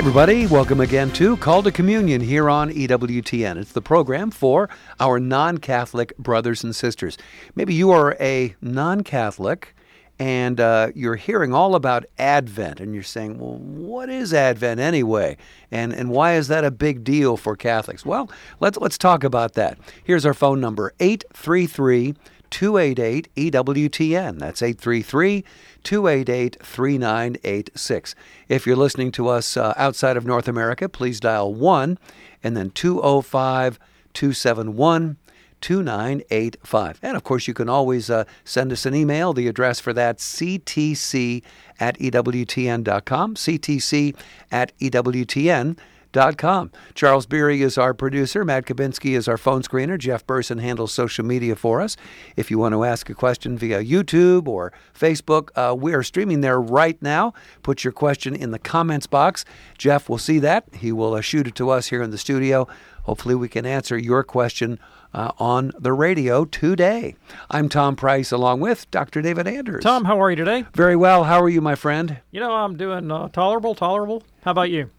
Everybody, welcome again to Call to Communion here on EWTN. It's the program for our non Catholic brothers and sisters. Maybe you are a non Catholic and uh, you're hearing all about Advent and you're saying, well, what is Advent anyway? And, and why is that a big deal for Catholics? Well, let's, let's talk about that. Here's our phone number 833 288 EWTN. That's 833 288 3986. If you're listening to us uh, outside of North America, please dial 1 and then 205 271 2985. And of course, you can always uh, send us an email. The address for that, ctc at ewtn.com, ctc at ewtn.com. Com. Charles Beery is our producer. Matt Kabinski is our phone screener. Jeff Burson handles social media for us. If you want to ask a question via YouTube or Facebook, uh, we are streaming there right now. Put your question in the comments box. Jeff will see that. He will uh, shoot it to us here in the studio. Hopefully, we can answer your question uh, on the radio today. I'm Tom Price along with Dr. David Anders. Tom, how are you today? Very well. How are you, my friend? You know, I'm doing uh, tolerable, tolerable. How about you?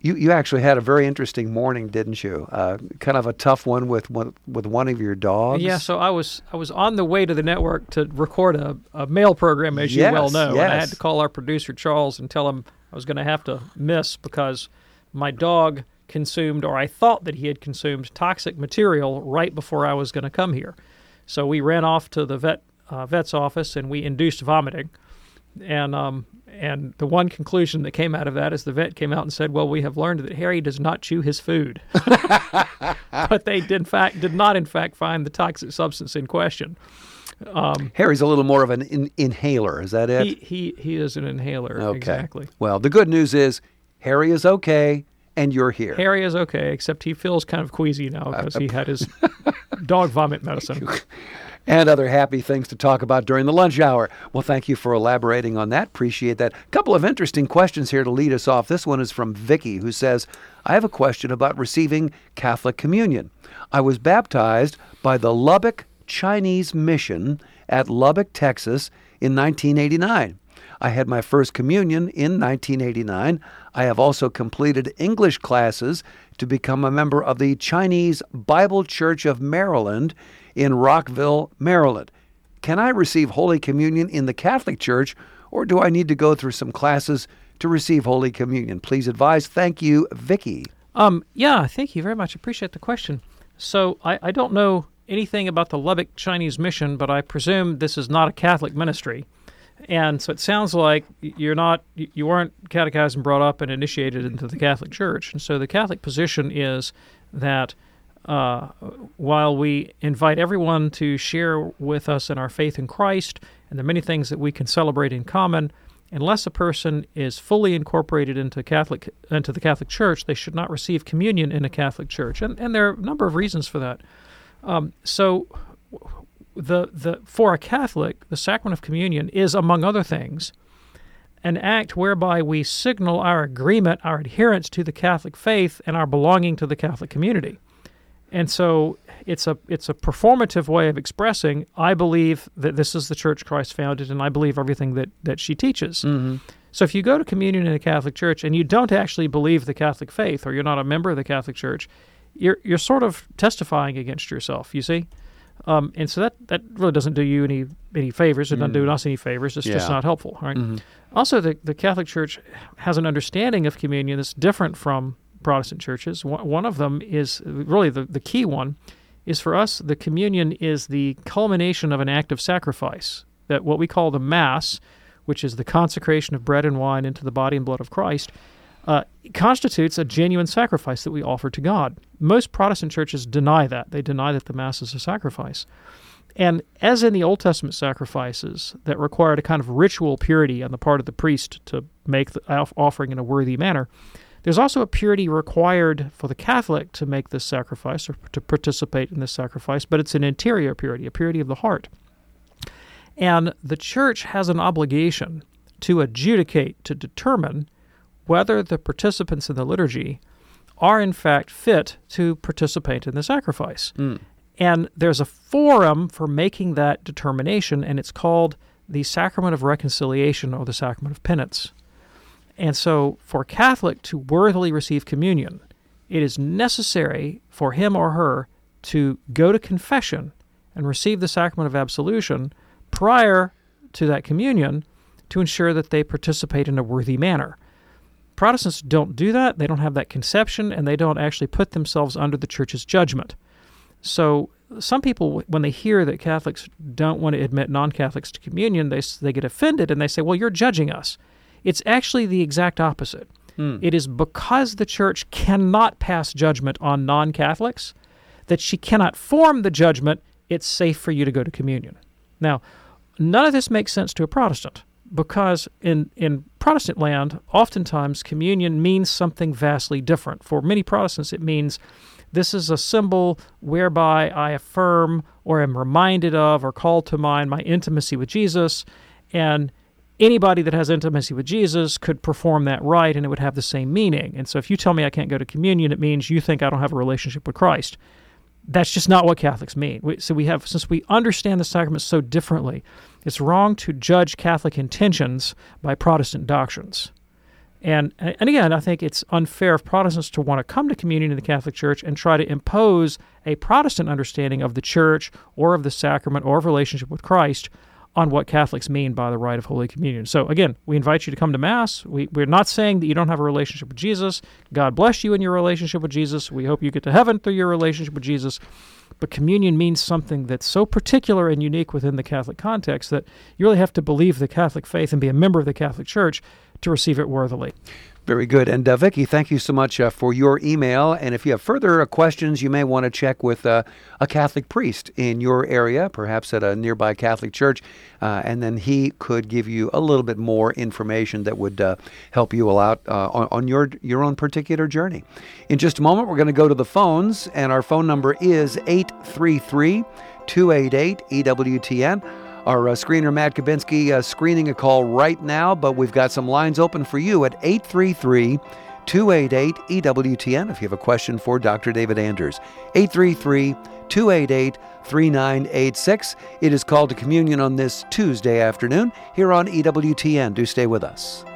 You, you actually had a very interesting morning, didn't you? Uh, kind of a tough one with one with one of your dogs. Yeah. So I was I was on the way to the network to record a, a mail program, as yes, you well know, yes. and I had to call our producer Charles and tell him I was going to have to miss because my dog consumed, or I thought that he had consumed, toxic material right before I was going to come here. So we ran off to the vet uh, vet's office and we induced vomiting, and um, and the one conclusion that came out of that is the vet came out and said, "Well, we have learned that Harry does not chew his food," but they did in fact did not in fact find the toxic substance in question. Um, Harry's a little more of an in- inhaler. Is that it? He, he he is an inhaler. Okay. Exactly. Well, the good news is Harry is okay, and you're here. Harry is okay, except he feels kind of queasy now because uh, he had his dog vomit medicine. and other happy things to talk about during the lunch hour. Well, thank you for elaborating on that. Appreciate that. A couple of interesting questions here to lead us off. This one is from Vicky, who says, I have a question about receiving Catholic communion. I was baptized by the Lubbock Chinese Mission at Lubbock, Texas in 1989. I had my first communion in 1989. I have also completed English classes to become a member of the Chinese Bible Church of Maryland in Rockville, Maryland. Can I receive Holy Communion in the Catholic Church, or do I need to go through some classes to receive Holy Communion? Please advise. Thank you, Vicky. Um, yeah, thank you very much. Appreciate the question. So I, I don't know anything about the Lubbock Chinese Mission, but I presume this is not a Catholic ministry. And so it sounds like you're not, you weren't catechized and brought up and initiated into the Catholic Church. And so the Catholic position is that uh, while we invite everyone to share with us in our faith in Christ and the many things that we can celebrate in common, unless a person is fully incorporated into Catholic into the Catholic Church, they should not receive communion in a Catholic Church, and and there are a number of reasons for that. Um, so, the the for a Catholic, the sacrament of communion is, among other things, an act whereby we signal our agreement, our adherence to the Catholic faith, and our belonging to the Catholic community. And so it's a it's a performative way of expressing I believe that this is the church Christ founded and I believe everything that that she teaches. Mm-hmm. So if you go to communion in a Catholic church and you don't actually believe the Catholic faith or you're not a member of the Catholic church, you're you're sort of testifying against yourself, you see? Um, and so that, that really doesn't do you any any favors. It Mm. doesn't do us any favors. It's just not helpful, right? Mhm. Also, the, the Catholic Church has an understanding of communion that's different from Protestant churches. One, of them is really the, the key one is for us, the communion is the culmination of an act of sacrifice. That what we call the Mass, which is the consecration of bread and wine into the body and blood of Christ, uh, constitutes a genuine sacrifice that we offer to God. Most Protestant churches deny that. They deny that the Mass is a sacrifice. And as in the Old Testament sacrifices that required a kind of ritual purity on the part of the priest to make the offering in a worthy manner, There's also a purity required for the Catholic to make this sacrifice or to participate in this sacrifice, but it's an interior purity, a purity of the heart. And the church has an obligation to adjudicate, to determine whether the participants in the liturgy are in fact fit to participate in the sacrifice. Mm. And there's a forum for making that determination, and it's called the Sacrament of Reconciliation or the Sacrament of Penance. And so, for a Catholic to worthily receive communion, it is necessary for him or her to go to confession and receive the sacrament of absolution prior to that communion to ensure that they participate in a worthy manner. Protestants don't do that. They don't have that conception, and they don't actually put themselves under the church's judgment. So some people, when they hear that Catholics don't want to admit non-Catholics to communion, they they get offended and they say, "Well, you're judging us." It's actually the exact opposite. Hmm. It is because the church cannot pass judgment on non-Catholics that she cannot form the judgment. It's safe for you to go to communion. Now, none of this makes sense to a Protestant because in, in Protestant land, oftentimes communion means something vastly different. For many Protestants, it means this is a symbol whereby I affirm or am reminded of or called to mind my intimacy with Jesus. And anybody that has intimacy with Jesus could perform that rite and it would have the same meaning. And so if you tell me I can't go to communion, it means you think I don't have a relationship with Christ. That's just not what Catholics mean. We, so we have, since we understand the sacrament so differently, it's wrong to judge Catholic intentions by Protestant doctrines. And, and again, I think it's unfair of Protestants to want to come to communion in the Catholic Church and try to impose a Protestant understanding of the Church or of the sacrament or of relationship with Christ on what Catholics mean by the rite of Holy Communion. So, again, we invite you to come to Mass. We, we're not saying that you don't have a relationship with Jesus. God bless you in your relationship with Jesus. We hope you get to heaven through your relationship with Jesus. But communion means something that's so particular and unique within the Catholic context that you really have to believe the Catholic faith and be a member of the Catholic Church to receive it worthily. Very good. And uh, Vicki, thank you so much uh, for your email. And if you have further uh, questions, you may want to check with uh, a Catholic priest in your area, perhaps at a nearby Catholic church, uh, and then he could give you a little bit more information that would uh, help you out on, on, your your own particular journey. In just a moment, we're going to go to the phones, and our phone number is 833 288 EWTN. Our uh, screener, Matt Kabinski, uh, screening a call right now, but we've got some lines open for you at 833 288 EWTN if you have a question for Dr. David Anders. 833 288 3986. It is called to communion on this Tuesday afternoon here on EWTN. Do stay with us.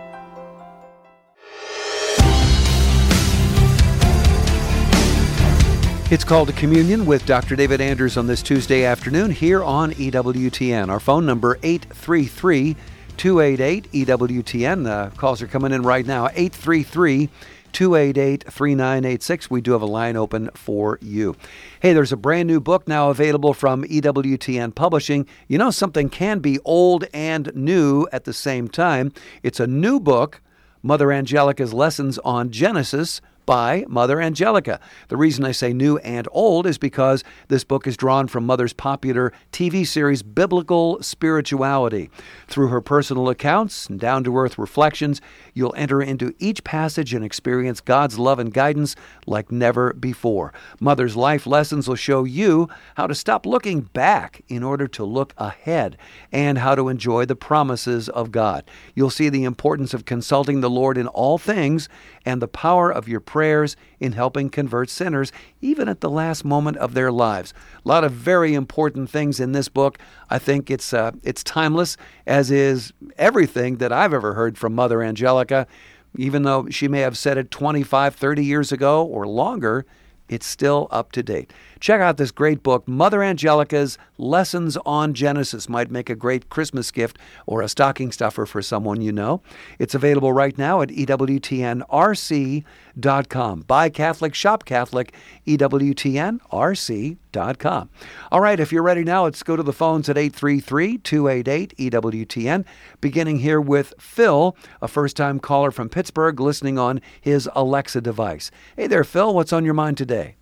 It's called to communion with Dr. David Anders on this Tuesday afternoon here on EWTN. Our phone number 833 288 EWTN. Uh, calls are coming in right now 833 288 3986. We do have a line open for you. Hey, there's a brand new book now available from EWTN Publishing. You know, something can be old and new at the same time. It's a new book, Mother Angelica's Lessons on Genesis by Mother Angelica. The reason I say new and old is because this book is drawn from Mother's popular TV series Biblical Spirituality. Through her personal accounts and down to earth reflections, you'll enter into each passage and experience God's love and guidance like never before. Mother's life lessons will show you how to stop looking back in order to look ahead and how to enjoy the promises of God. You'll see the importance of consulting the Lord in all things and the power of your prayers in helping convert sinners, even at the last moment of their lives. A lot of very important things in this book. I think it's uh, it's timeless, as is everything that I've ever heard from Mother Angelica. Even though she may have said it 25, 30 years ago or longer, it's still up to date. Check out this great book, Mother Angelica's Lessons on Genesis. Might make a great Christmas gift or a stocking stuffer for someone you know. It's available right now at EWTNRC.com. Buy Catholic, shop Catholic, EWTNRC.com. All right, if you're ready now, let's go to the phones at 833 288 EWTN. Beginning here with Phil, a first time caller from Pittsburgh, listening on his Alexa device. Hey there, Phil, what's on your mind today?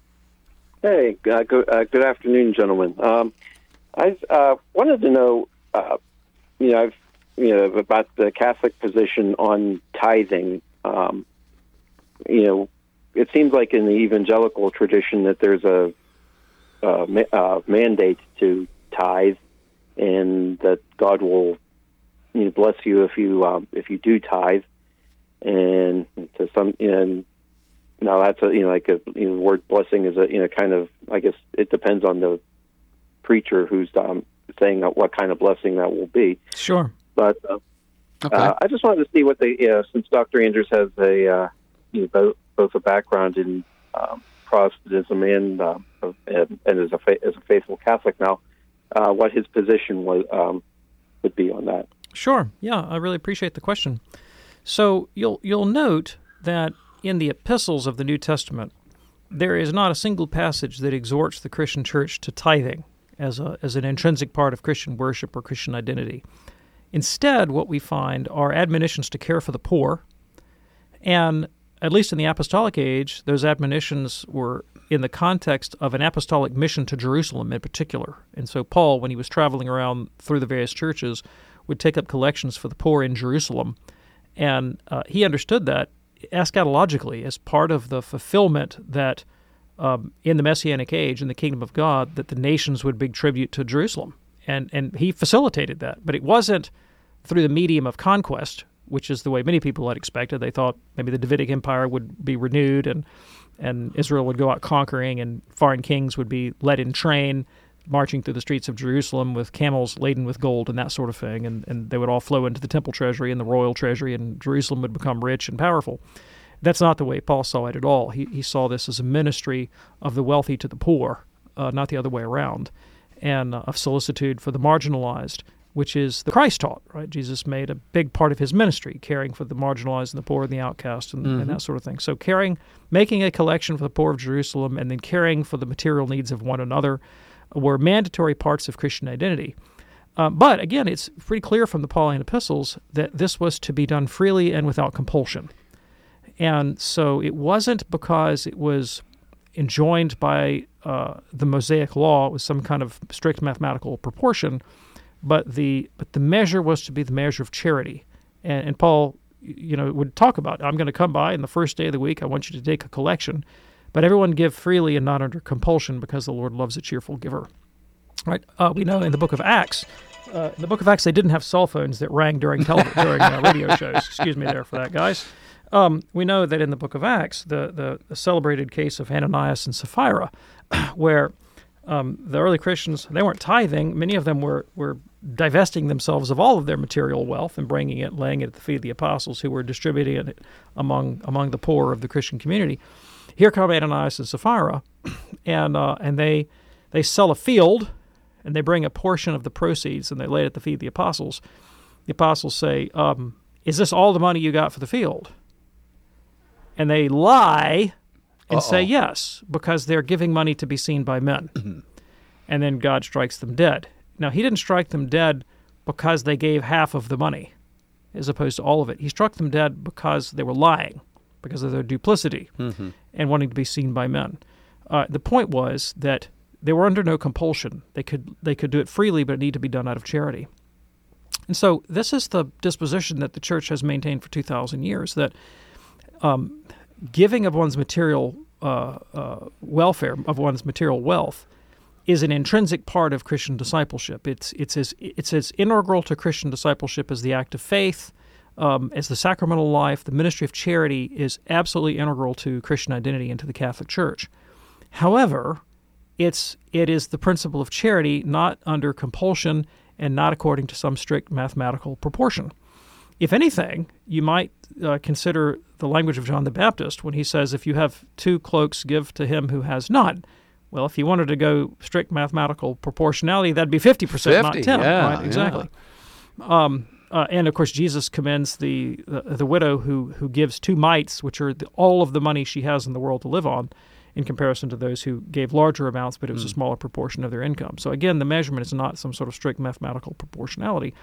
Hey, uh, good, uh, good afternoon, gentlemen. Um, I uh, wanted to know, uh, you know, I've, you know, about the Catholic position on tithing. Um, you know, it seems like in the evangelical tradition that there's a, a, ma- a mandate to tithe, and that God will you know, bless you if you um, if you do tithe, and to some and now that's a you know like a you know, word blessing is a you know kind of I guess it depends on the preacher who's um, saying what kind of blessing that will be. Sure. But uh, Okay. uh, I just wanted to see what they, you know, since Dr. Andrews has a, uh, you know, both, both a background in um, Protestantism and, uh, and and as a fa- as a faithful Catholic now, uh, what his position was um, would be on that. Sure. Yeah, I really appreciate the question. So you'll you'll note that in the epistles of the New Testament, there is not a single passage that exhorts the Christian church to tithing as a as an intrinsic part of Christian worship or Christian identity. Instead, what we find are admonitions to care for the poor, and at least in the apostolic age, those admonitions were in the context of an apostolic mission to Jerusalem in particular. And so Paul, when he was traveling around through the various churches, would take up collections for the poor in Jerusalem. And uh, he understood that eschatologically as part of the fulfillment that um, in the Messianic age, in the kingdom of God, that the nations would big tribute to Jerusalem. And, and he facilitated that. But it wasn't through the medium of conquest, which is the way many people had expected. They thought maybe the Davidic Empire would be renewed and, and Israel would go out conquering and foreign kings would be led in train marching through the streets of Jerusalem with camels laden with gold and that sort of thing. And, and they would all flow into the temple treasury and the royal treasury, and Jerusalem would become rich and powerful. That's not the way Paul saw it at all. He, he saw this as a ministry of the wealthy to the poor, uh, not the other way around, and uh, of solicitude for the marginalized, which is the Christ taught, right? Jesus made a big part of his ministry, caring for the marginalized and the poor and the outcast and, and that sort of thing. So, caring, making a collection for the poor of Jerusalem, and then caring for the material needs of one another were mandatory parts of Christian identity. Um, but again, it's pretty clear from the Pauline epistles that this was to be done freely and without compulsion. And so it wasn't because it was enjoined by uh, the Mosaic law with some kind of strict mathematical proportion, but the but the measure was to be the measure of charity. And, and Paul, you know, would talk about, I'm going to come by, and the first day of the week, I want you to take a collection, but everyone give freely and not under compulsion, because the Lord loves a cheerful giver. Right? Uh, we know in the book of Acts. Uh, in the book of Acts, they didn't have cell phones that rang during tele- during uh, radio shows. Excuse me there for that, guys. Um, we know that in the book of Acts, the, the, the celebrated case of Ananias and Sapphira, where um, the early Christians they weren't tithing. Many of them were were divesting themselves of all of their material wealth and bringing it, laying it at the feet of the apostles, who were distributing it among among the poor of the Christian community. Here come Ananias and Sapphira, and uh, and they they sell a field, and they bring a portion of the proceeds and they lay it at the feet of the apostles. The apostles say, um, "Is this all the money you got for the field?" And they lie and say yes because they're giving money to be seen by men. and then God strikes them dead. Now, he didn't strike them dead because they gave half of the money as opposed to all of it. He struck them dead because they were lying, because of their duplicity and wanting to be seen by men. Uh, the point was that they were under no compulsion. They could they could do it freely, but it needed to be done out of charity. And so this is the disposition that the church has maintained for 2,000 years that um, giving of one's material uh, uh, welfare, of one's material wealth, is an intrinsic part of Christian discipleship. It's it's as it's as integral to Christian discipleship as the act of faith, um, as the sacramental life. The ministry of charity is absolutely integral to Christian identity and to the Catholic Church. However, it's it is the principle of charity, not under compulsion and not according to some strict mathematical proportion. If anything, you might uh, consider the language of John the Baptist when he says, "If you have two cloaks, give to him who has none." Well, if you wanted to go strict mathematical proportionality, that'd be fifty percent, not 50, ten. yeah, right? yeah. Exactly. Um, uh, and of course, Jesus commends the, the the widow who who gives two mites, which are the, all of the money she has in the world to live on, in comparison to those who gave larger amounts, but it was a smaller proportion of their income. So again, the measurement is not some sort of strict mathematical proportionality,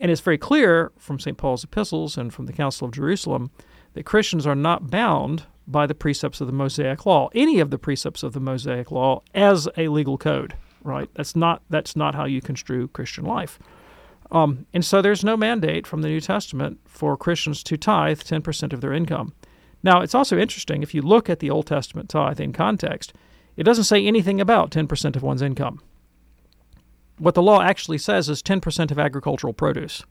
and it's very clear from St. Paul's epistles and from the Council of Jerusalem that Christians are not bound by the precepts of the Mosaic Law, any of the precepts of the Mosaic Law, as a legal code. Right? That's not that's not how you construe Christian life. Um, and so there's no mandate from the New Testament for Christians to tithe 10% of their income. Now, it's also interesting if you look at the Old Testament tithe in context, it doesn't say anything about 10% of one's income. What the law actually says is 10% of agricultural produce.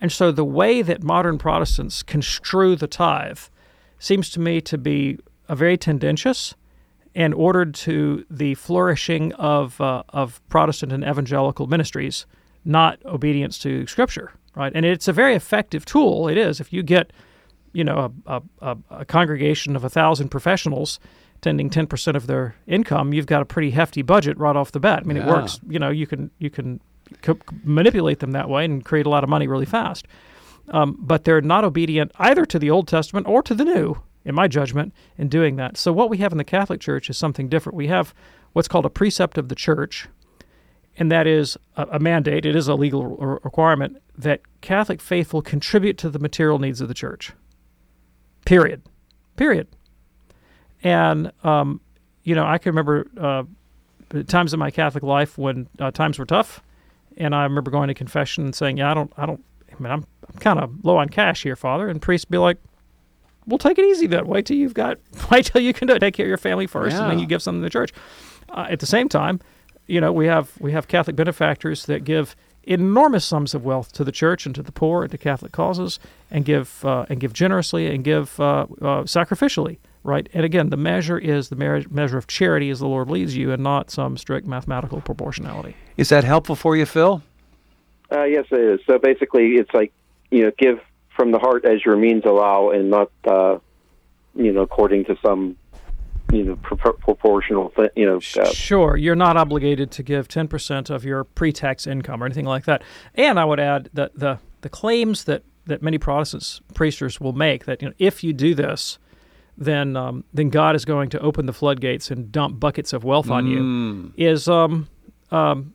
And so the way that modern Protestants construe the tithe seems to me to be a very tendentious and ordered to the flourishing of, uh, of Protestant and evangelical ministries, not obedience to Scripture, right? And it's a very effective tool. It is. If you get, you know, a, a, a congregation of a thousand professionals tending 10% of their income, you've got a pretty hefty budget right off the bat. I mean, it works. You know, you can you can co- manipulate them that way and create a lot of money really fast. Um, but they're not obedient either to the Old Testament or to the New, in my judgment, in doing that. So what we have in the Catholic Church is something different. We have what's called a precept of the Church, and that is a, a mandate. It is a legal re- requirement that Catholic faithful contribute to the material needs of the Church. Period. Period. And um, you know, I can remember uh, times in my Catholic life when uh, times were tough, and I remember going to confession and saying, "Yeah, I don't, I don't. I mean, I'm, I'm kind of low on cash here, Father." And priest be like, "Well, take it easy then. Wait till you've got, wait till you can do it. Take care of your family first, and then you give something to the church." Uh, at the same time, you know, we have we have Catholic benefactors that give enormous sums of wealth to the church and to the poor and to Catholic causes, and give uh, and give generously and give uh, uh, sacrificially. Right, and again, the measure is the mer- measure of charity as the Lord leads you, and not some strict mathematical proportionality. Is that helpful for you, Phil? Uh, yes, it is. So basically, it's like you know, give from the heart as your means allow, and not uh, you know, according to some you know pro- proportional th- you know. Uh, Sure, you're not obligated to give 10% of your pre-tax income or anything like that. And I would add that the the claims that that many Protestants preachers will make that you know if you do this, then um, then God is going to open the floodgates and dump buckets of wealth on you is um um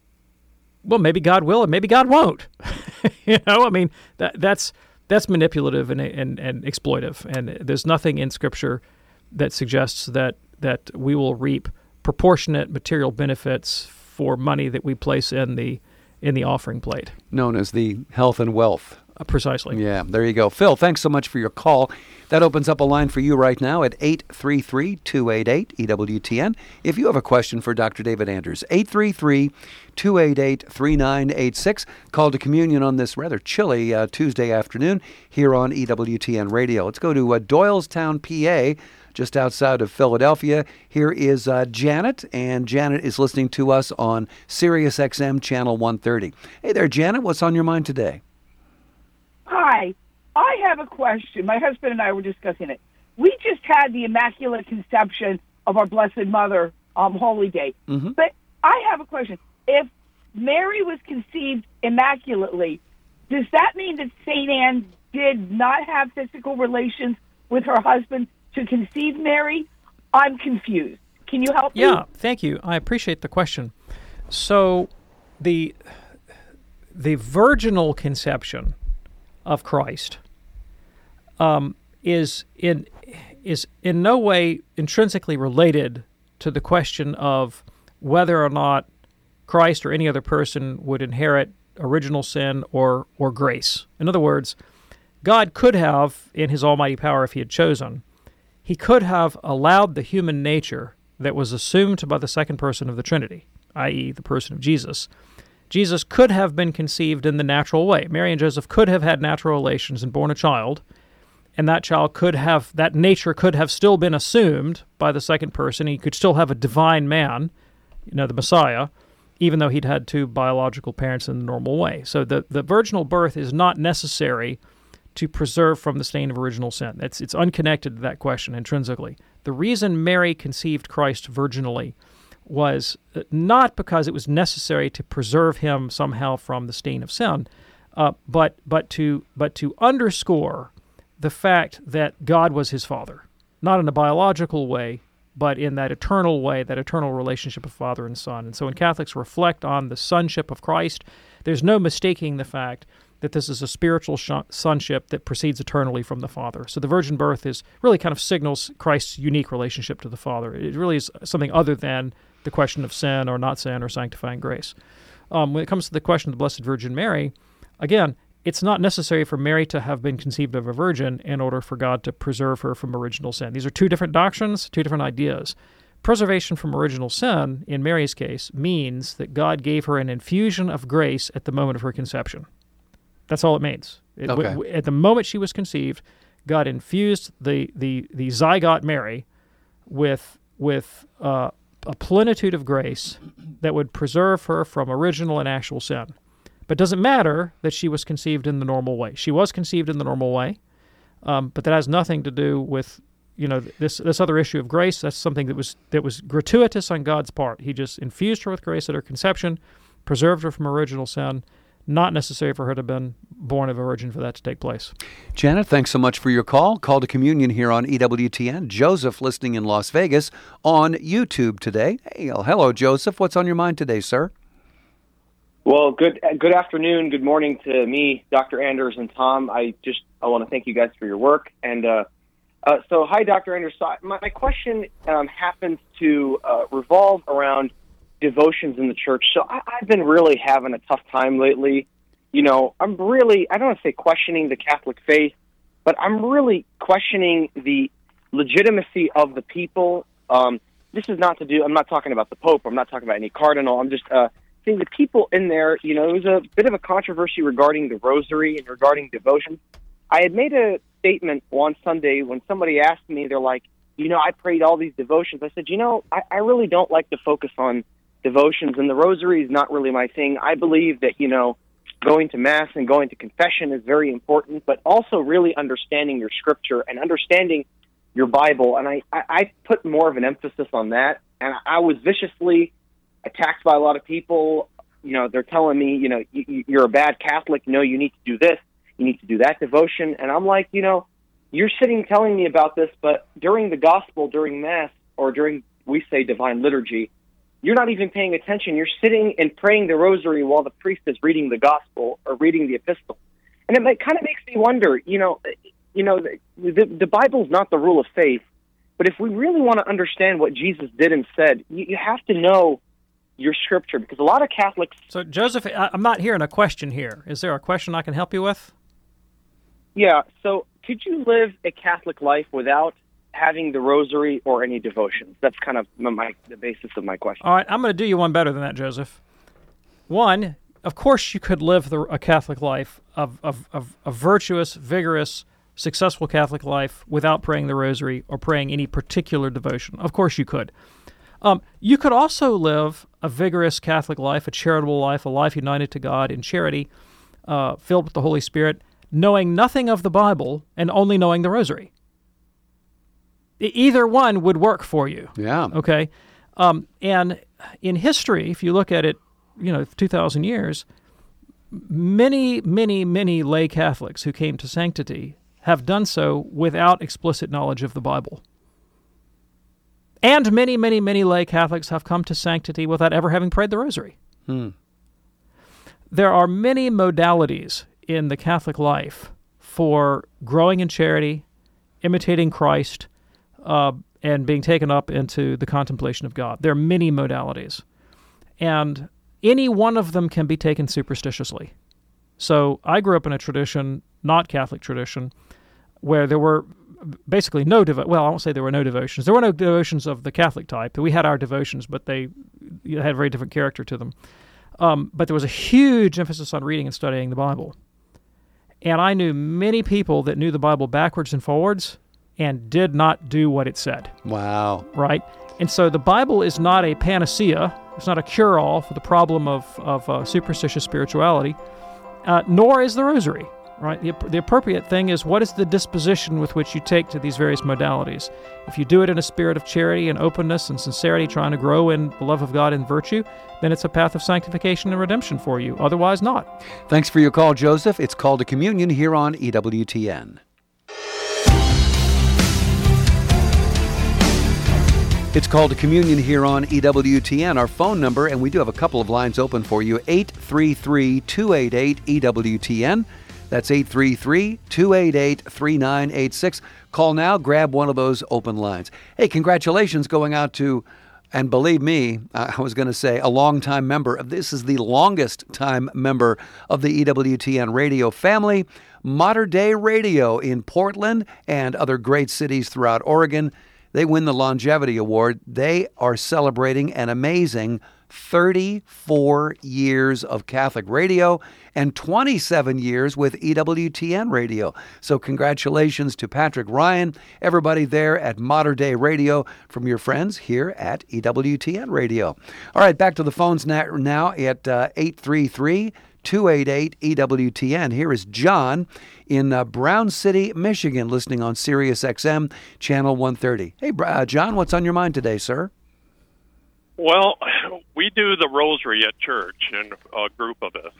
well maybe God will and maybe God won't. you know, I mean that that's that's manipulative and, and and exploitive, and there's nothing in Scripture that suggests that that we will reap proportionate material benefits for money that we place in the in the offering plate. Known as the health and wealth. Uh, precisely. Yeah, there you go. Phil, thanks so much for your call. That opens up a line for you right now at 833 288 EWTN. If you have a question for Dr. David Anders, 833 288 3986. Call to communion on this rather chilly uh, Tuesday afternoon here on EWTN Radio. Let's go to uh, Doylestown, PA, just outside of Philadelphia. Here is uh, Janet, and Janet is listening to us on Sirius XM Channel 130. Hey there, Janet. What's on your mind today? Hi, I have a question. My husband and I were discussing it. We just had the Immaculate Conception of our Blessed Mother um, Holy Day. But I have a question. If Mary was conceived immaculately, does that mean that St. Anne did not have physical relations with her husband to conceive Mary? I'm confused. Can you help me? Yeah, thank you. I appreciate the question. So, the the virginal conception of Christ um, is in is in no way intrinsically related to the question of whether or not Christ or any other person would inherit original sin or or grace. In other words, God could have, in His almighty power, if He had chosen, He could have allowed the human nature that was assumed by the second person of the Trinity, i.e., the person of Jesus. Jesus could have been conceived in the natural way. Mary and Joseph could have had natural relations and born a child, and that child could have, that nature could have still been assumed by the second person. He could still have a divine man, you know, the Messiah, even though he'd had two biological parents in the normal way. So the, the virginal birth is not necessary to preserve from the stain of original sin. It's, it's unconnected to that question intrinsically. The reason Mary conceived Christ virginally was uh, not because it was necessary to preserve him somehow from the stain of sin, uh, but but to but to underscore the fact that God was his father, not in a biological way, but in that eternal way, that eternal relationship of father and son. And so when Catholics reflect on the sonship of Christ, there's no mistaking the fact that this is a spiritual sh- sonship that proceeds eternally from the Father. So the virgin birth is really kind of signals Christ's unique relationship to the Father. It really is something other than the question of sin or not sin or sanctifying grace. Um, when it comes to the question of the Blessed Virgin Mary, again, it's not necessary for Mary to have been conceived of a virgin in order for God to preserve her from original sin. These are two different doctrines, two different ideas. Preservation from original sin, in Mary's case, means that God gave her an infusion of grace at the moment of her conception. That's all it means. It, Okay. w- w- at the moment she was conceived, God infused the, the, the zygote Mary with, with uh, a plenitude of grace that would preserve her from original and actual sin. But doesn't matter that she was conceived in the normal way. She was conceived in the normal way, um, but that has nothing to do with you know this this other issue of grace. That's something that was that was gratuitous on God's part. He just infused her with grace at her conception, preserved her from original sin. Not necessary for her to have been born of a virgin for that to take place. Janet, thanks so much for your call. Call to communion here on EWTN. Joseph listening in Las Vegas on YouTube today. Hey, oh, hello, Joseph. What's on your mind today, sir? Well, good good afternoon, good morning to me, Dr. Anders and Tom. I just I want to thank you guys for your work. And uh, uh, so, hi, Dr. Anders. So my, my question um, happens to uh, revolve around devotions in the church. So I, I've been really having a tough time lately. You know, I'm really I don't want to say questioning the Catholic faith, but I'm really questioning the legitimacy of the people. Um, this is not to do. I'm not talking about the Pope. I'm not talking about any cardinal. I'm just uh, saying the people in there. You know, there was a bit of a controversy regarding the Rosary and regarding devotion. I had made a statement one Sunday when somebody asked me. They're like, you know, I prayed all these devotions. I said, you know, I, I really don't like to focus on devotions, and the Rosary is not really my thing. I believe that you know going to mass and going to confession is very important, but also really understanding your scripture and understanding your Bible. And I, I, I put more of an emphasis on that. And I was viciously attacked by a lot of people. You know, they're telling me, you know, you, you're a bad Catholic. No, you need to do this. You need to do that devotion. And I'm like, you know, you're sitting telling me about this, but during the gospel, during mass, or during, we say, divine liturgy, you're not even paying attention. You're sitting and praying the rosary while the priest is reading the gospel or reading the epistle. And it kind of makes me wonder, you know, you know, the, the, the Bible's not the rule of faith, but if we really want to understand what Jesus did and said, you, you have to know your scripture because a lot of Catholics. So, Joseph, I'm not hearing a question here. Is there a question I can help you with? Yeah. So, could you live a Catholic life without having the rosary or any devotions? That's kind of my, the basis of my question. All right, I'm going to do you one better than that, Joseph. One, of course, you could live the, a Catholic life of, of, of a virtuous, vigorous, successful Catholic life without praying the Rosary or praying any particular devotion. Of course, you could. Um, you could also live a vigorous Catholic life, a charitable life, a life united to God in charity, uh, filled with the Holy Spirit, knowing nothing of the Bible and only knowing the Rosary. Either one would work for you. Yeah. Okay. Um, and in history, if you look at it, you know, 2,000 years, many, many, many lay Catholics who came to sanctity have done so without explicit knowledge of the Bible. And many, many, many lay Catholics have come to sanctity without ever having prayed the Rosary. There are many modalities in the Catholic life for growing in charity, imitating Christ, uh, and being taken up into the contemplation of God. There are many modalities. And any one of them can be taken superstitiously. So I grew up in a tradition, not Catholic tradition, where there were basically no devo- well, I won't say there were no devotions. There were no devotions of the Catholic type. We had our devotions, but they had a very different character to them. Um, but there was a huge emphasis on reading and studying the Bible. And I knew many people that knew the Bible backwards and forwards and did not do what it said Wow. right? And so the Bible is not a panacea, it's not a cure all for the problem of, of uh, superstitious spirituality, uh, nor is the rosary, right? The, the appropriate thing is what is the disposition with which you take to these various modalities? If you do it in a spirit of charity and openness and sincerity, trying to grow in the love of God and virtue, then it's a path of sanctification and redemption for you. Otherwise, not. Thanks for your call, Joseph. It's called a communion here on EWTN. It's called communion here on EWTN. Our phone number, and we do have a couple of lines open for you 833 288 EWTN. That's 833 288 3986. Call now, grab one of those open lines. Hey, congratulations going out to And believe me, I was going to say a long-time member. This is the longest time member of the EWTN radio family. Mater Dei Radio in Portland and other great cities throughout Oregon. They win the Longevity Award. They are celebrating an amazing 34 years of Catholic radio and 27 years with EWTN radio. So, congratulations to Patrick Ryan, everybody there at Mater Dei Radio, from your friends here at EWTN radio. All right, back to the phones now at uh, 833 288 EWTN. Here is John in uh, Brown City, Michigan, listening on Sirius XM, channel 130. Hey, uh, John, what's on your mind today, sir? Well, we do the rosary at church and a group of us.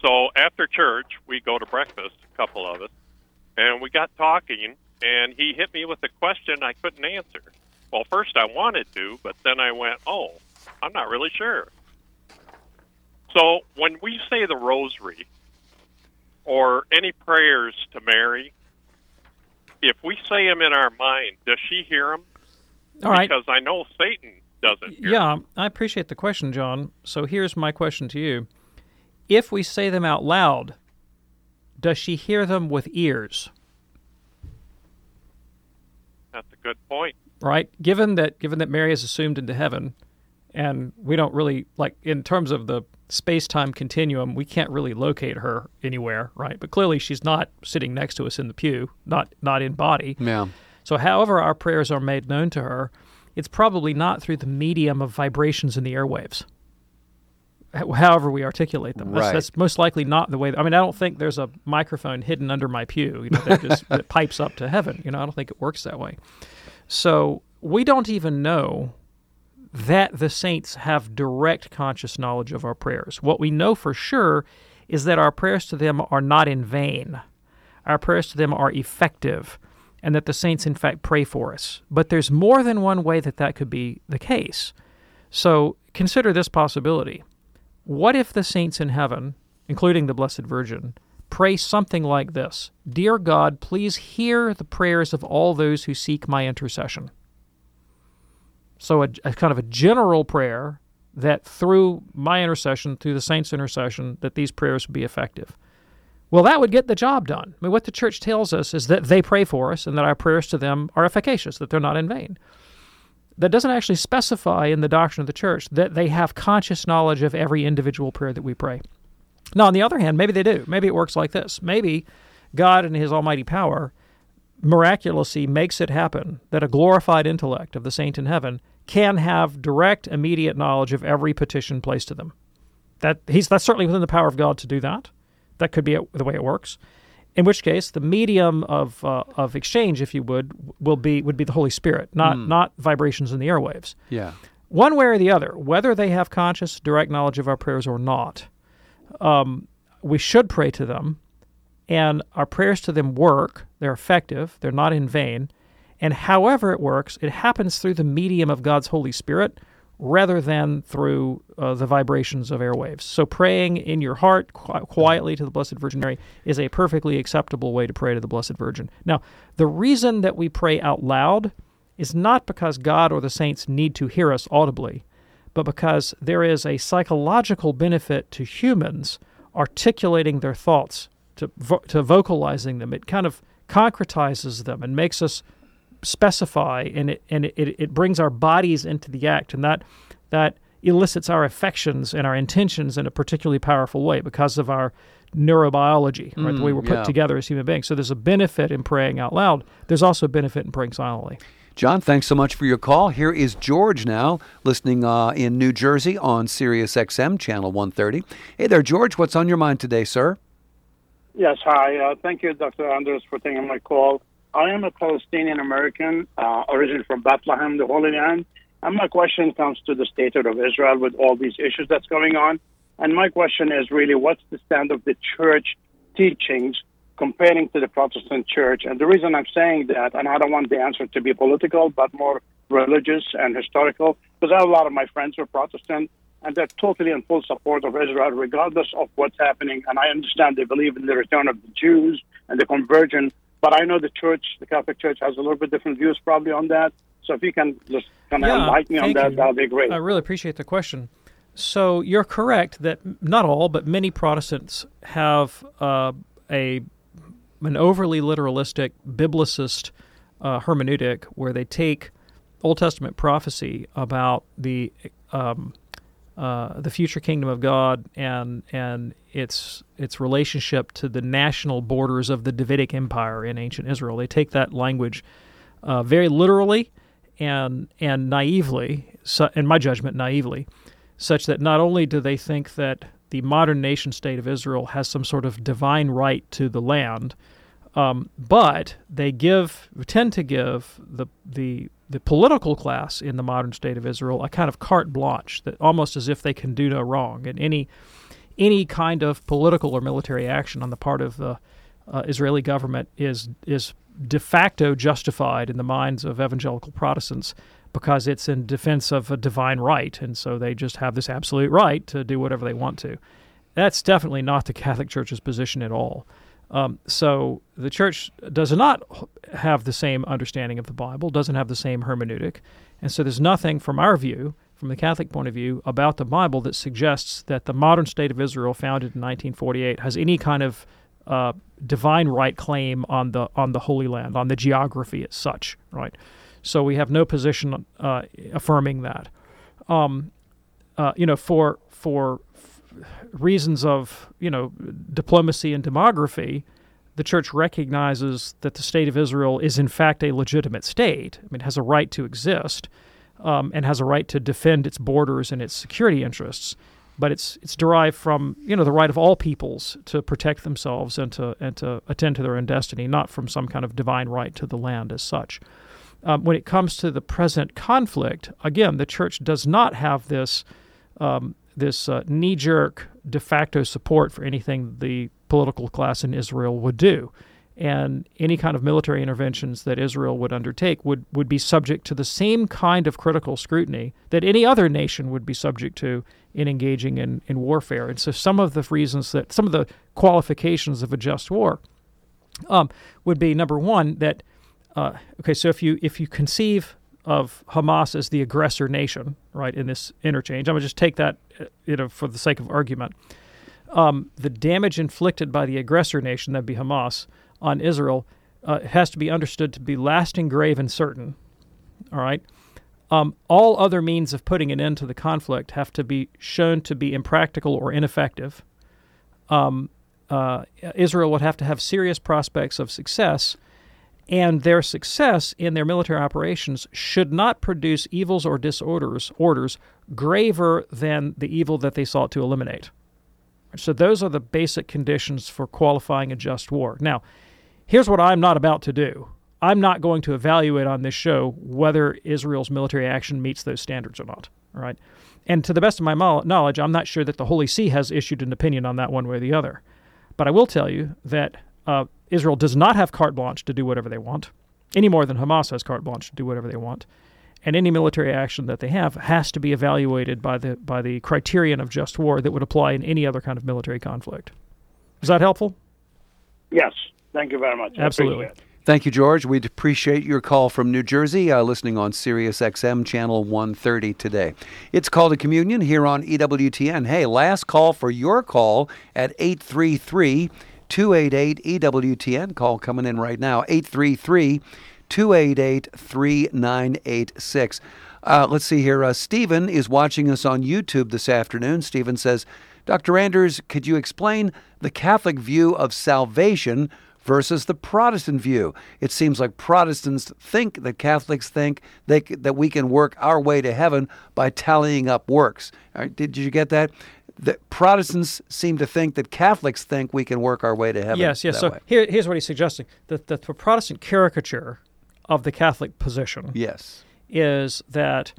So after church, we go to breakfast, a couple of us, and we got talking, and he hit me with a question I couldn't answer. Well, first I wanted to, but then I went, oh, I'm not really sure. So when we say the rosary or any prayers to Mary, if we say them in our mind, does she hear them? All right. Because I know Satan doesn't. yeah, I appreciate the question, John. So here's my question to you: If we say them out loud, does she hear them with ears? That's a good point. Right. Given that, given that Mary is assumed into heaven, and we don't really like in terms of the space-time continuum, we can't really locate her anywhere, right? But clearly, she's not sitting next to us in the pew, not not in body. Yeah. So, however our prayers are made known to her, it's probably not through the medium of vibrations in the airwaves. However, we articulate them, that's, Right. that's most likely not the way. I mean, I don't think there's a microphone hidden under my pew, you know, that just that pipes up to heaven. You know, I don't think it works that way. So we don't even know that the saints have direct conscious knowledge of our prayers. What we know for sure is that our prayers to them are not in vain. Our prayers to them are effective, and that the saints, in fact, pray for us. But there's more than one way that that could be the case. So consider this possibility. What if the saints in heaven, including the Blessed Virgin, pray something like this Dear God, please hear the prayers of all those who seek my intercession? So, a, a kind of a general prayer that through my intercession, through the saints' intercession, that these prayers would be effective. Well, that would get the job done. I mean, what the church tells us is that they pray for us and that our prayers to them are efficacious, that they're not in vain. That doesn't actually specify in the doctrine of the church that they have conscious knowledge of every individual prayer that we pray. Now, on the other hand, maybe they do. Maybe it works like this. Maybe God, in His almighty power, miraculously makes it happen that a glorified intellect of the saint in heaven can have direct, immediate knowledge of every petition placed to them. That he's that's certainly within the power of God to do that. That could be the way it works. In which case, the medium of uh, of exchange, if you would, will be would be the Holy Spirit, not Hmm. not vibrations in the airwaves. Yeah. One way or the other, whether they have conscious, direct knowledge of our prayers or not, um, we should pray to them, and our prayers to them work. They're effective. They're not in vain. And however it works, it happens through the medium of God's Holy Spirit rather than through uh, the vibrations of airwaves. So praying in your heart qui- quietly to the Blessed Virgin Mary is a perfectly acceptable way to pray to the Blessed Virgin. Now, the reason that we pray out loud is not because God or the saints need to hear us audibly, but because there is a psychological benefit to humans articulating their thoughts, to, vo- to vocalizing them. It kind of concretizes them and makes us specify, and it and it, it brings our bodies into the act, and that that elicits our affections and our intentions in a particularly powerful way because of our neurobiology, right? the way Mm, we're put yeah. together as human beings. So there's a benefit in praying out loud. There's also a benefit in praying silently. John, thanks so much for your call. Here is George now, listening uh, in New Jersey on Sirius XM, channel 130. Hey there, George. What's on your mind today, sir? Yes, hi. Uh, thank you, Dr. Anders, for taking my call. I am a Palestinian American, uh, originally from Bethlehem, the Holy Land. And my question comes to the statehood of Israel with all these issues that's going on. And my question is really what's the stand of the church teachings comparing to the Protestant church? And the reason I'm saying that, and I don't want the answer to be political, but more religious and historical, because I have a lot of my friends who are Protestant, and they're totally in full support of Israel, regardless of what's happening. And I understand they believe in the return of the Jews and the conversion, but I know the church, the Catholic Church, has a little bit different views probably on that. So if you can just kind of Yeah, enlighten me on that, you. that would be great. I really appreciate the question. So you're correct that not all, but many Protestants have uh, a an overly literalistic biblicist uh, hermeneutic where they take Old Testament prophecy about the um, uh, the future kingdom of God and and its its relationship to the national borders of the Davidic Empire in ancient Israel. They take that language uh, very literally and and naively, in my judgment, naively, such that not only do they think that the modern nation state of Israel has some sort of divine right to the land, um, but they give tend to give the the the political class in the modern state of Israel a kind of carte blanche that almost as if they can do no wrong, and any any kind of political or military action on the part of the uh, Israeli government is is de facto justified in the minds of evangelical Protestants because it's in defense of a divine right, and so they just have this absolute right to do whatever they want to. That's definitely not the Catholic Church's position at all. Um, so the church does not have the same understanding of the Bible, doesn't have the same hermeneutic, and so there's nothing from our view, from the Catholic point of view, about the Bible that suggests that the modern state of Israel, founded in 1948, has any kind of uh, divine right claim on the on the Holy Land, on the geography as such, right? So we have no position uh, affirming that. Um, uh, you know, for for reasons of you know diplomacy and demography, the church recognizes that the state of Israel is in fact a legitimate state. I mean, it has a right to exist um, and has a right to defend its borders and its security interests. But it's it's derived from you know the right of all peoples to protect themselves and to and to attend to their own destiny, not from some kind of divine right to the land as such. Um, when it comes to the present conflict, again, the church does not have this um, this uh, knee-jerk de facto support for anything the political class in Israel would do, and any kind of military interventions that Israel would undertake would would be subject to the same kind of critical scrutiny that any other nation would be subject to in engaging in, in warfare. And so, some of the reasons that some of the qualifications of a just war um, would be number one that uh, okay, so if you if you conceive of Hamas as the aggressor nation, right, in this interchange, I'm gonna just take that, uh, you know, for the sake of argument. Um, the damage inflicted by the aggressor nation, that'd be Hamas, on Israel, uh, has to be understood to be lasting, grave, and certain. All right. Um, all other means of putting an end to the conflict have to be shown to be impractical or ineffective. Um, uh, Israel would have to have serious prospects of success, and their success in their military operations should not produce evils or disorders orders graver than the evil that they sought to eliminate. So those are the basic conditions for qualifying a just war. Now, here's what I'm not about to do. I'm not going to evaluate on this show whether Israel's military action meets those standards or not. All right. And to the best of my knowledge, I'm not sure that the Holy See has issued an opinion on that one way or the other. But I will tell you that uh, Israel does not have carte blanche to do whatever they want, any more than Hamas has carte blanche to do whatever they want. And any military action that they have has to be evaluated by the by the criterion of just war that would apply in any other kind of military conflict. Is that helpful? Yes. Thank you very much. Absolutely. Thank you, George. We'd appreciate your call from New Jersey, uh, listening on Sirius XM channel 130 today. It's Call to Communion here on EWTN. Hey, last call for your call at 833 288 EWTN. Call coming in right now 833 288 3986. Uh, let's see here. Uh, Stephen is watching us on YouTube this afternoon. Stephen says, Dr. Anders, could you explain the Catholic view of salvation versus the Protestant view? It seems like Protestants think that Catholics think they, that we can work our way to heaven by tallying up works. Did you get that? The Protestants seem to think that Catholics think we can work our way to heaven. Yes, yes. that So here, here's what he's suggesting: that, that the Protestant caricature of the Catholic position Yes. is that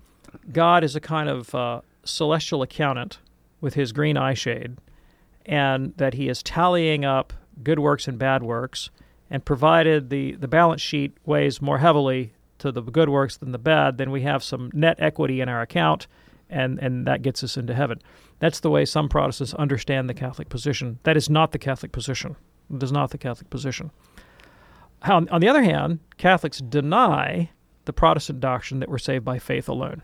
God is a kind of uh, celestial accountant with his green eye shade, and that he is tallying up good works and bad works, and provided the, the balance sheet weighs more heavily to the good works than the bad, then we have some net equity in our account, and, and that gets us into heaven. That's the way some Protestants understand the Catholic position. That is not the Catholic position. It is not the Catholic position. On, on the other hand, Catholics deny the Protestant doctrine that we're saved by faith alone.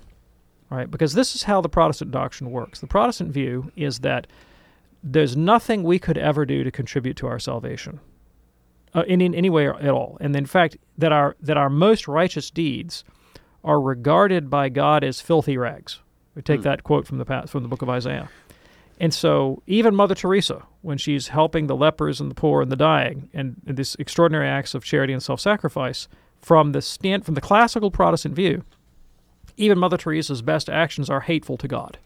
Right? Because this is how the Protestant doctrine works. The Protestant view is that there's nothing we could ever do to contribute to our salvation. Uh, in, in any way at all. And in fact, that our that our most righteous deeds are regarded by God as filthy rags. We take Hmm. that quote from the past, from the book of Isaiah. And so, even Mother Teresa, when she's helping the lepers and the poor and the dying, and, and these extraordinary acts of charity and self-sacrifice, from the stand from the classical Protestant view, even Mother Teresa's best actions are hateful to God.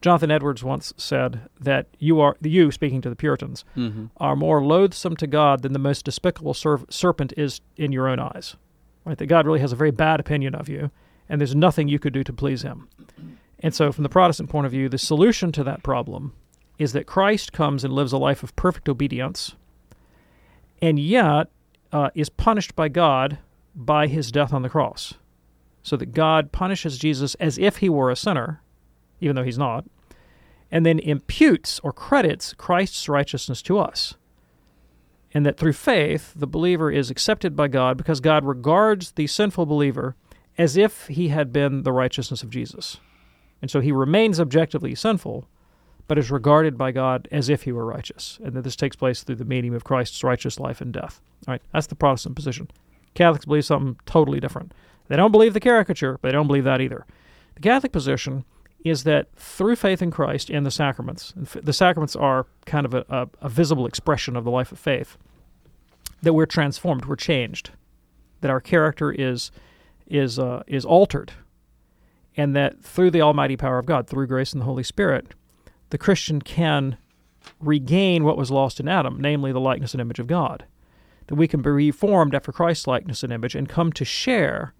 Jonathan Edwards once said that you are you speaking to the Puritans Mhm. are more loathsome to God than the most despicable serv- serpent is in your own eyes. Right? That God really has a very bad opinion of you, and there's nothing you could do to please Him. And so, from the Protestant point of view, the solution to that problem is that Christ comes and lives a life of perfect obedience, and yet uh, is punished by God by His death on the cross, so that God punishes Jesus as if He were a sinner, even though He's not, and then imputes or credits Christ's righteousness to us and that through faith the believer is accepted by God because God regards the sinful believer as if he had been the righteousness of Jesus. And so he remains objectively sinful, but is regarded by God as if he were righteous. And that this takes place through the medium of Christ's righteous life and death. All right, that's the Protestant position. Catholics believe something totally different. They don't believe the caricature, but they don't believe that either. The Catholic position is that through faith in Christ and the sacraments, and the sacraments are kind of a, a, a visible expression of the life of faith, that we're transformed, we're changed, that our character is is uh, is altered, and that through the almighty power of God, through grace and the Holy Spirit, the Christian can regain what was lost in Adam, namely the likeness and image of God. That we can be reformed after Christ's likeness and image and come to share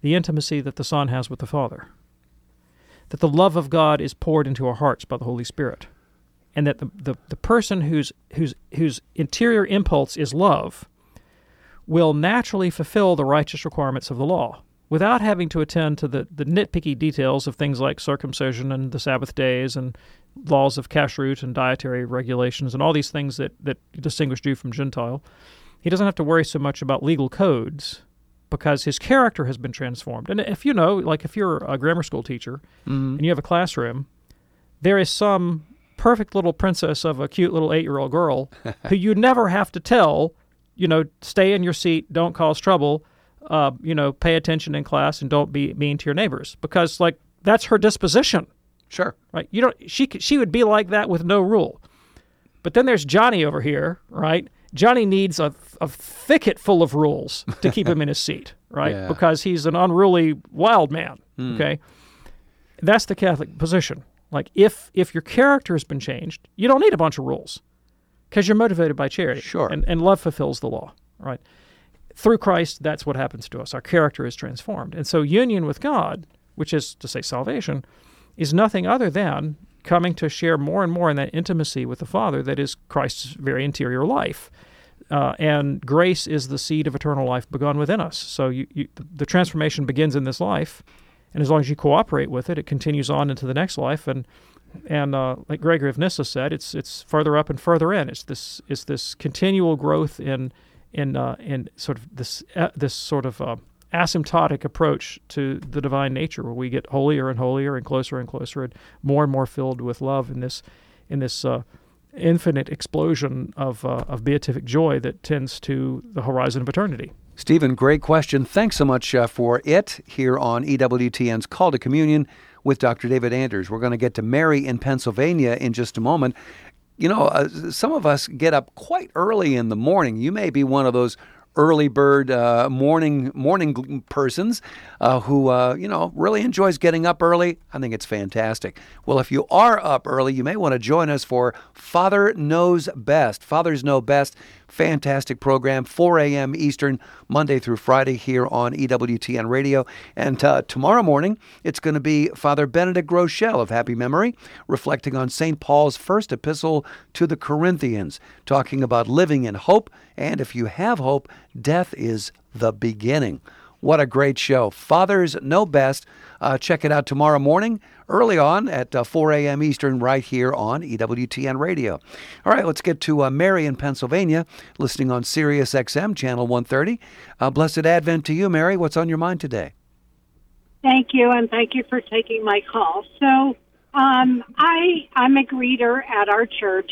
the intimacy that the Son has with the Father. That the love of God is poured into our hearts by the Holy Spirit. And that the, the, the person whose, whose, whose interior impulse is love will naturally fulfill the righteous requirements of the law without having to attend to the, the nitpicky details of things like circumcision and the Sabbath days and laws of kashrut and dietary regulations and all these things that, that distinguish Jew from Gentile. He doesn't have to worry so much about legal codes because his character has been transformed. And if you know, like if you're a grammar school teacher Mhm. and you have a classroom, there is some perfect little princess of a cute little eight year old girl who you never have to tell, you know, stay in your seat, don't cause trouble, uh, you know, pay attention in class and don't be mean to your neighbors because, like, that's her disposition. Sure. Right. You don't, she, she would be like that with no rule. But then there's Johnny over here, right? Johnny needs a, a thicket full of rules to keep him in his seat, right? Yeah. Because he's an unruly wild man. Hmm. Okay. That's the Catholic position. Like if if your character has been changed, you don't need a bunch of rules because you're motivated by charity. Sure. And, and love fulfills the law, right? Through Christ, that's what happens to us. Our character is transformed. And so union with God, which is to say salvation, is nothing other than coming to share more and more in that intimacy with the Father that is Christ's very interior life. Uh, and grace is the seed of eternal life begun within us. So you, you, the transformation begins in this life, and as long as you cooperate with it, it continues on into the next life. And and uh, like Gregory of Nyssa said, it's it's further up and further in. It's this it's this continual growth in in uh, in sort of this uh, this sort of uh, asymptotic approach to the divine nature, where we get holier and holier and closer and closer, and more and more filled with love in this in this uh, infinite explosion of uh, of beatific joy that tends to the horizon of eternity. Stephen, great question. Thanks so much uh, for it here on EWTN's Call to Communion with Dr. David Anders. We're going to get to Mary in Pennsylvania in just a moment. You know, uh, some of us get up quite early in the morning. You may be one of those early bird uh, morning morning persons uh, who uh, you know really enjoys getting up early. I think it's fantastic. Well, if you are up early, you may want to join us for Father Knows Best. Fathers Know Best. Fantastic program, 4 a.m. Eastern, Monday through Friday here on EWTN Radio. And uh, tomorrow morning, it's going to be Father Benedict Groeschel of happy memory, reflecting on St. Paul's first epistle to the Corinthians, talking about living in hope. And if you have hope, death is the beginning. What a great show. Fathers Know Best. Uh, check it out tomorrow morning, early on at uh, 4 a.m. Eastern, right here on EWTN Radio. All right, let's get to uh, Mary in Pennsylvania, listening on Sirius XM, Channel 130. Uh, blessed Advent to you, Mary. What's on your mind today? Thank you, and thank you for taking my call. So, um, I I'm a greeter at our church,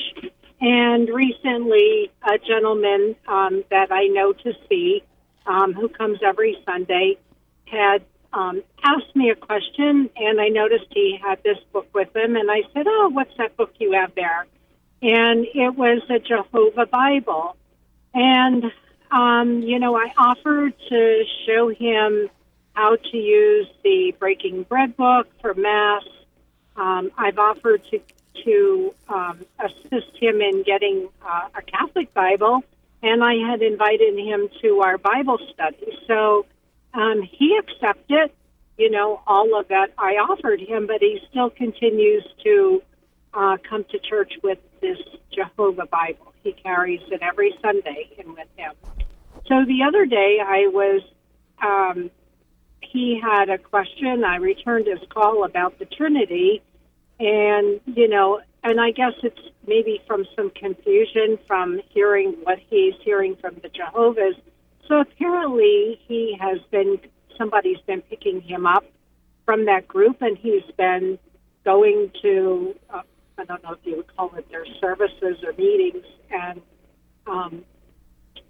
and recently a gentleman um, that I know to see, um, who comes every Sunday, had um, asked me a question, and I noticed he had this book with him, and I said, "Oh, what's that book you have there?" And it was a Jehovah Bible, and um, you know, I offered to show him how to use the Breaking Bread book for Mass. Um, I've offered to to um, assist him in getting uh, a Catholic Bible, and I had invited him to our Bible study. So um, he accepted, you know, all of that I offered him, but he still continues to uh, come to church with this Jehovah Bible. He carries it every Sunday and with him. So the other day, I was um, he had a question. I returned his call about the Trinity, and you know, and I guess it's maybe from some confusion from hearing what he's hearing from the Jehovah's. So apparently, he has been somebody's been picking him up from that group, and he's been going to uh, I don't know if you would call it their services or meetings, and um,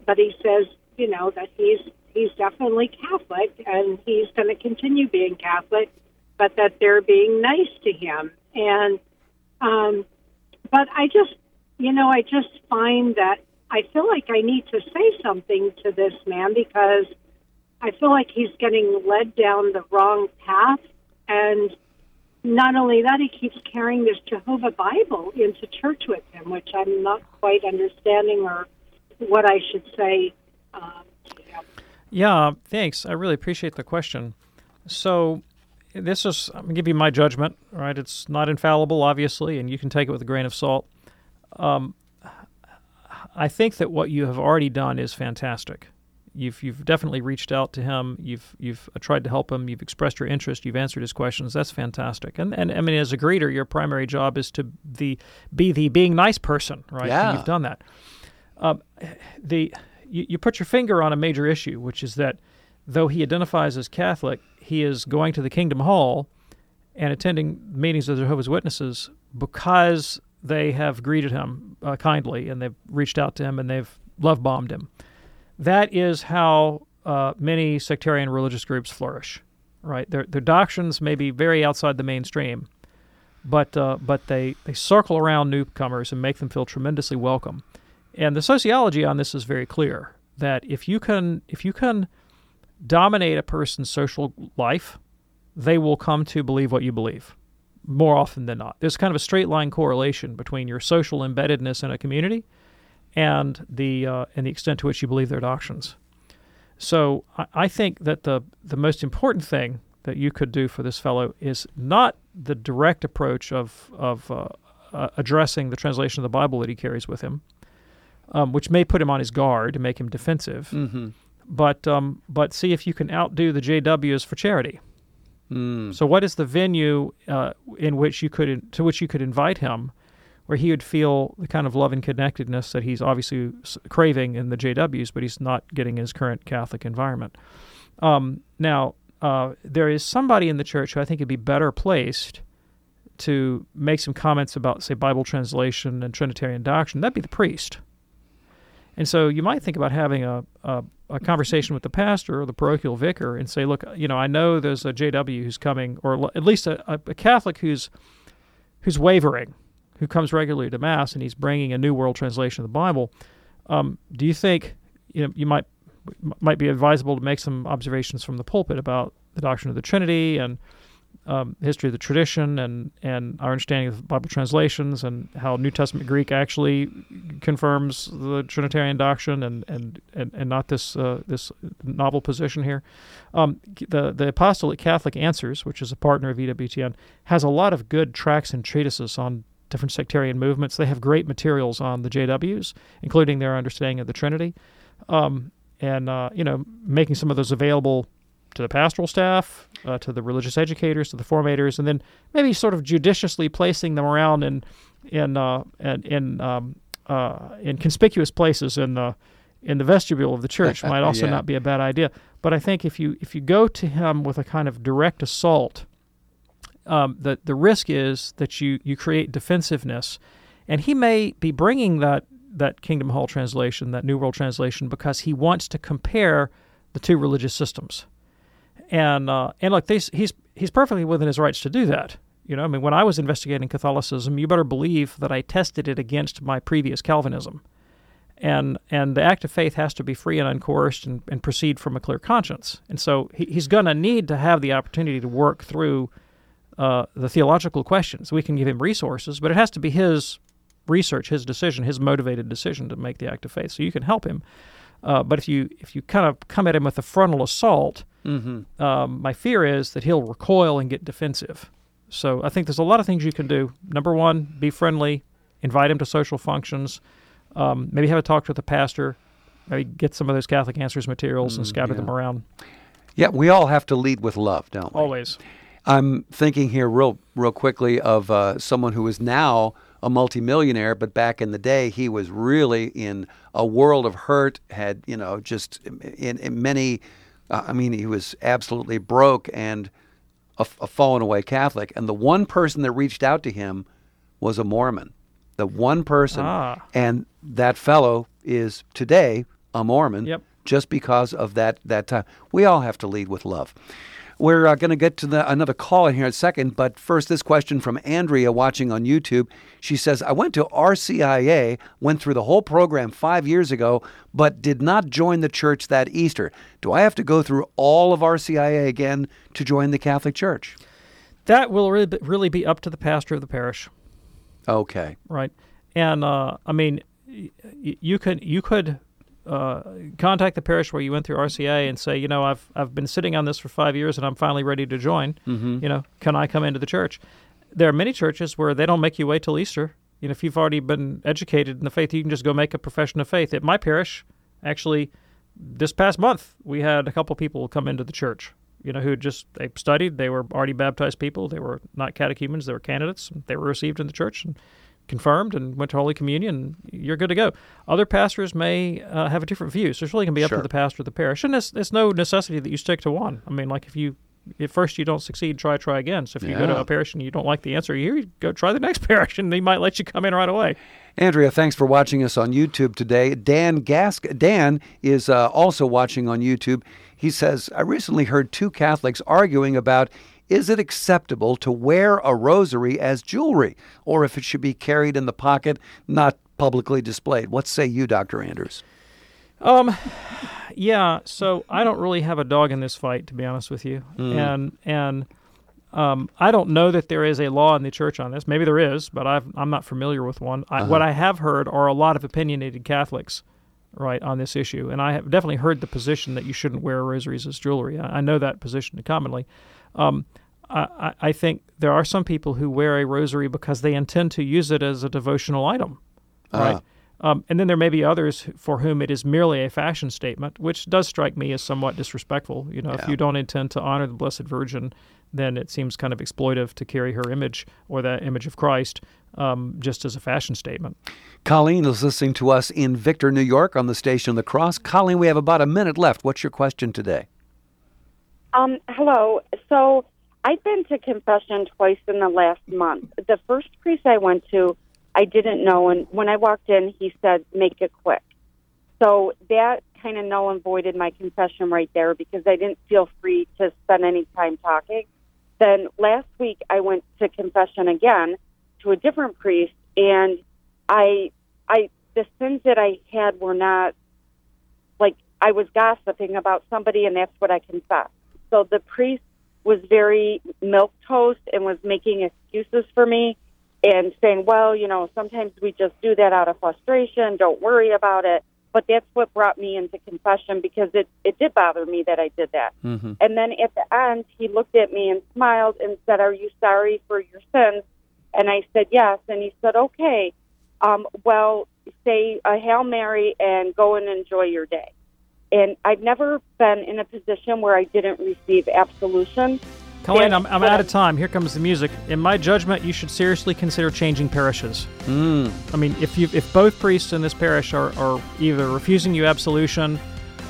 but he says you know that he's he's definitely Catholic and he's going to continue being Catholic, but that they're being nice to him. And, um, but I just, you know, I just find that I feel like I need to say something to this man because I feel like he's getting led down the wrong path. And not only that, he keeps carrying this Jehovah Bible into church with him, which I'm not quite understanding or what I should say. Um, yeah, thanks. I really appreciate the question. So, this is, I'm going to give you my judgment, right? It's not infallible, obviously, and you can take it with a grain of salt. Um, I think that what you have already done is fantastic. You've, you've definitely reached out to him. You've, you've tried to help him. You've expressed your interest. You've answered his questions. That's fantastic. And, and I mean, as a greeter, your primary job is to the, be the being nice person, right? Yeah. And you've done that. Um, the you, you put your finger on a major issue, which is that though he identifies as Catholic, he is going to the Kingdom Hall and attending meetings of Jehovah's Witnesses because they have greeted him uh, kindly and they've reached out to him and they've love bombed him. That is how uh, many sectarian religious groups flourish, right? Their, their doctrines may be very outside the mainstream, but uh, but they, they circle around newcomers and make them feel tremendously welcome. And the sociology on this is very clear that if you can if you can dominate a person's social life, they will come to believe what you believe more often than not. There's kind of a straight line correlation between your social embeddedness in a community and the uh, and the extent to which you believe their doctrines. So I, I think that the the most important thing that you could do for this fellow is not the direct approach of of uh, uh, addressing the translation of the Bible that he carries with him, um, which may put him on his guard make him defensive. Mm-hmm. But um, but see if you can outdo the JWs for charity. Mm. So, what is the venue uh, in which you could to which you could invite him, where he would feel the kind of love and connectedness that he's obviously craving in the JWs, but he's not getting in his current Catholic environment. Um, now, uh, there is somebody in the church who I think would be better placed to make some comments about, say, Bible translation and Trinitarian doctrine. That'd be the priest. And so you might think about having a, a, a, conversation with the pastor or the parochial vicar and say, look, you know, I know there's a JW who's coming, or at least a, a Catholic who's who's wavering, who comes regularly to Mass, and he's bringing a New World Translation of the Bible. Um, do you think you know you might might be advisable to make some observations from the pulpit about the doctrine of the Trinity and um, history of the tradition and, and our understanding of Bible translations and how New Testament Greek actually confirms the Trinitarian doctrine and and, and, and not this uh, this novel position here. Um, the the Apostolate Catholic Answers, which is a partner of EWTN, has a lot of good tracts and treatises on different sectarian movements. They have great materials on the JWs, including their understanding of the Trinity, um, and uh, you know making some of those available to the pastoral staff, uh, to the religious educators, to the formators, and then maybe sort of judiciously placing them around in in uh, in in, um, uh, in conspicuous places in the in the vestibule of the church might also Yeah. not be a bad idea. But I think if you if you go to him with a kind of direct assault, um, the the risk is that you you create defensiveness, and he may be bringing that that Kingdom Hall translation, that New World translation, because he wants to compare the two religious systems, and uh, and look, he's he's perfectly within his rights to do that. You know, I mean, when I was investigating Catholicism, you better believe that I tested it against my previous Calvinism, and and the act of faith has to be free and uncoerced and, and proceed from a clear conscience. And so he, he's going to need to have the opportunity to work through uh, the theological questions. We can give him resources, but it has to be his research, his decision, his motivated decision to make the act of faith. So you can help him, uh, but if you if you kind of come at him with a frontal assault, Mm-hmm. um, my fear is that he'll recoil and get defensive. So I think there's a lot of things you can do. Number one, be friendly, invite him to social functions, um, maybe have a talk with the pastor, maybe get some of those Catholic Answers materials and Mm, scatter yeah. them around. Yeah, we all have to lead with love, don't we? Always. I'm thinking here real real quickly of uh, someone who is now a multimillionaire, but back in the day he was really in a world of hurt. Had you know just in, in many, uh, I mean he was absolutely broke and a, a fallen away Catholic. And the one person that reached out to him was a Mormon. The one person, Ah. and that fellow is today a Mormon. Yep. Just because of that that time, we all have to lead with love. We're uh, going to get to the, another call in here in a second, but first, this question from Andrea watching on YouTube. She says, I went to RCIA, went through the whole program five years ago, but did not join the church that Easter. Do I have to go through all of RCIA again to join the Catholic Church? That will really be, up to the pastor of the parish. Okay. right? And uh, I mean, you could you could uh, contact the parish where you went through RCIA and say, you know, I've I've been sitting on this for five years and I'm finally ready to join. Mhm. You know, can I come into the church? There are many churches where they don't make you wait till Easter. You know, if you've already been educated in the faith, you can just go make a profession of faith. At my parish, actually, this past month we had a couple people come into the church. You know, who just they studied, they were already baptized people, they were not catechumens, they were candidates, they were received in the church and confirmed and went to Holy Communion. You're good to go. Other pastors may uh, have a different view, so it's really going to be up Sure. to the pastor of the parish, and it's, it's no necessity that you stick to one. I mean, like if you at first you don't succeed, try try again. So if you go to a parish and you don't like the answer you you go try the next parish, and they might let you come in right away. Andrea, thanks for watching us on YouTube today. Dan Gask Dan is uh, also watching on YouTube. He says, I recently heard two Catholics arguing about is it acceptable to wear a rosary as jewelry or if it should be carried in the pocket, not publicly displayed. What say you, Dr. Anders? Um, yeah. So I don't really have a dog in this fight, to be honest with you, Mm. and and um, I don't know that there is a law in the church on this. Maybe there is, but I've, I'm not familiar with one. I, What Uh-huh. I have heard are a lot of opinionated Catholics, right, on this issue, and I have definitely heard the position that you shouldn't wear rosaries as jewelry. I, I know that position commonly. Um, I, I think there are some people who wear a rosary because they intend to use it as a devotional item, right? Um, and then there may be others for whom it is merely a fashion statement, which does strike me as somewhat disrespectful. You know, if you don't intend to honor the Blessed Virgin, then it seems kind of exploitive to carry her image or that image of Christ um, just as a fashion statement. Colleen is listening to us in Victor, New York on the station of the cross. Colleen, we have about a minute left. What's your question today? Um, hello. So I've been to confession twice in the last month. The first priest I went to, I didn't know, and when I walked in, he said, "Make it quick." So that kind of null and voided my confession right there because I didn't feel free to spend any time talking. Then last week I went to confession again to a different priest, and I, I, the sins that I had were not like I was gossiping about somebody, and that's what I confessed. So the priest was very milk toast and was making excuses for me and saying, "Well, you know, sometimes we just do that out of frustration. Don't worry about it." But that's what brought me into confession because it it did bother me that I did that. Mm-hmm. And then at the end, he looked at me and smiled and said, "Are you sorry for your sins?" And I said, "Yes." And he said, "Okay, um, well, say a hail mary and go and enjoy your day." And I've never been in a position where I didn't receive absolution. Colleen, And- I'm, I'm out of time. Here comes the music. In my judgment, you should seriously consider changing parishes. Mm. I mean, if you if both priests in this parish are, are either refusing you absolution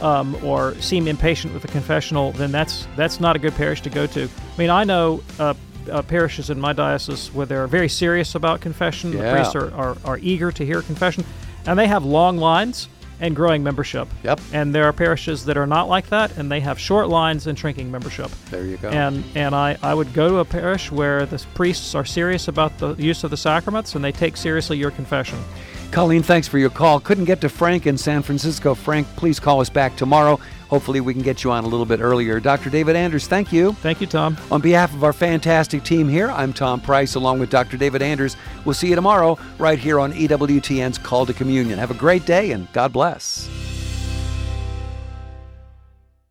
um, or seem impatient with the confessional, then that's that's not a good parish to go to. I mean, I know uh, uh, parishes in my diocese where they're very serious about confession. The priests are, are, are eager to hear confession, and they have long lines and growing membership. Yep. And there are parishes that are not like that, and they have short lines and shrinking membership. There you go. And and I, I would go to a parish where the priests are serious about the use of the sacraments and they take seriously your confession. Colleen, thanks for your call. Couldn't get to Frank in San Francisco. Frank, please call us back tomorrow. Hopefully, we can get you on a little bit earlier. Dr. David Anders, thank you. Thank you, Tom. On behalf of our fantastic team here, I'm Tom Price along with Dr. David Anders. We'll see you tomorrow right here on EWTN's Call to Communion. Have a great day and God bless.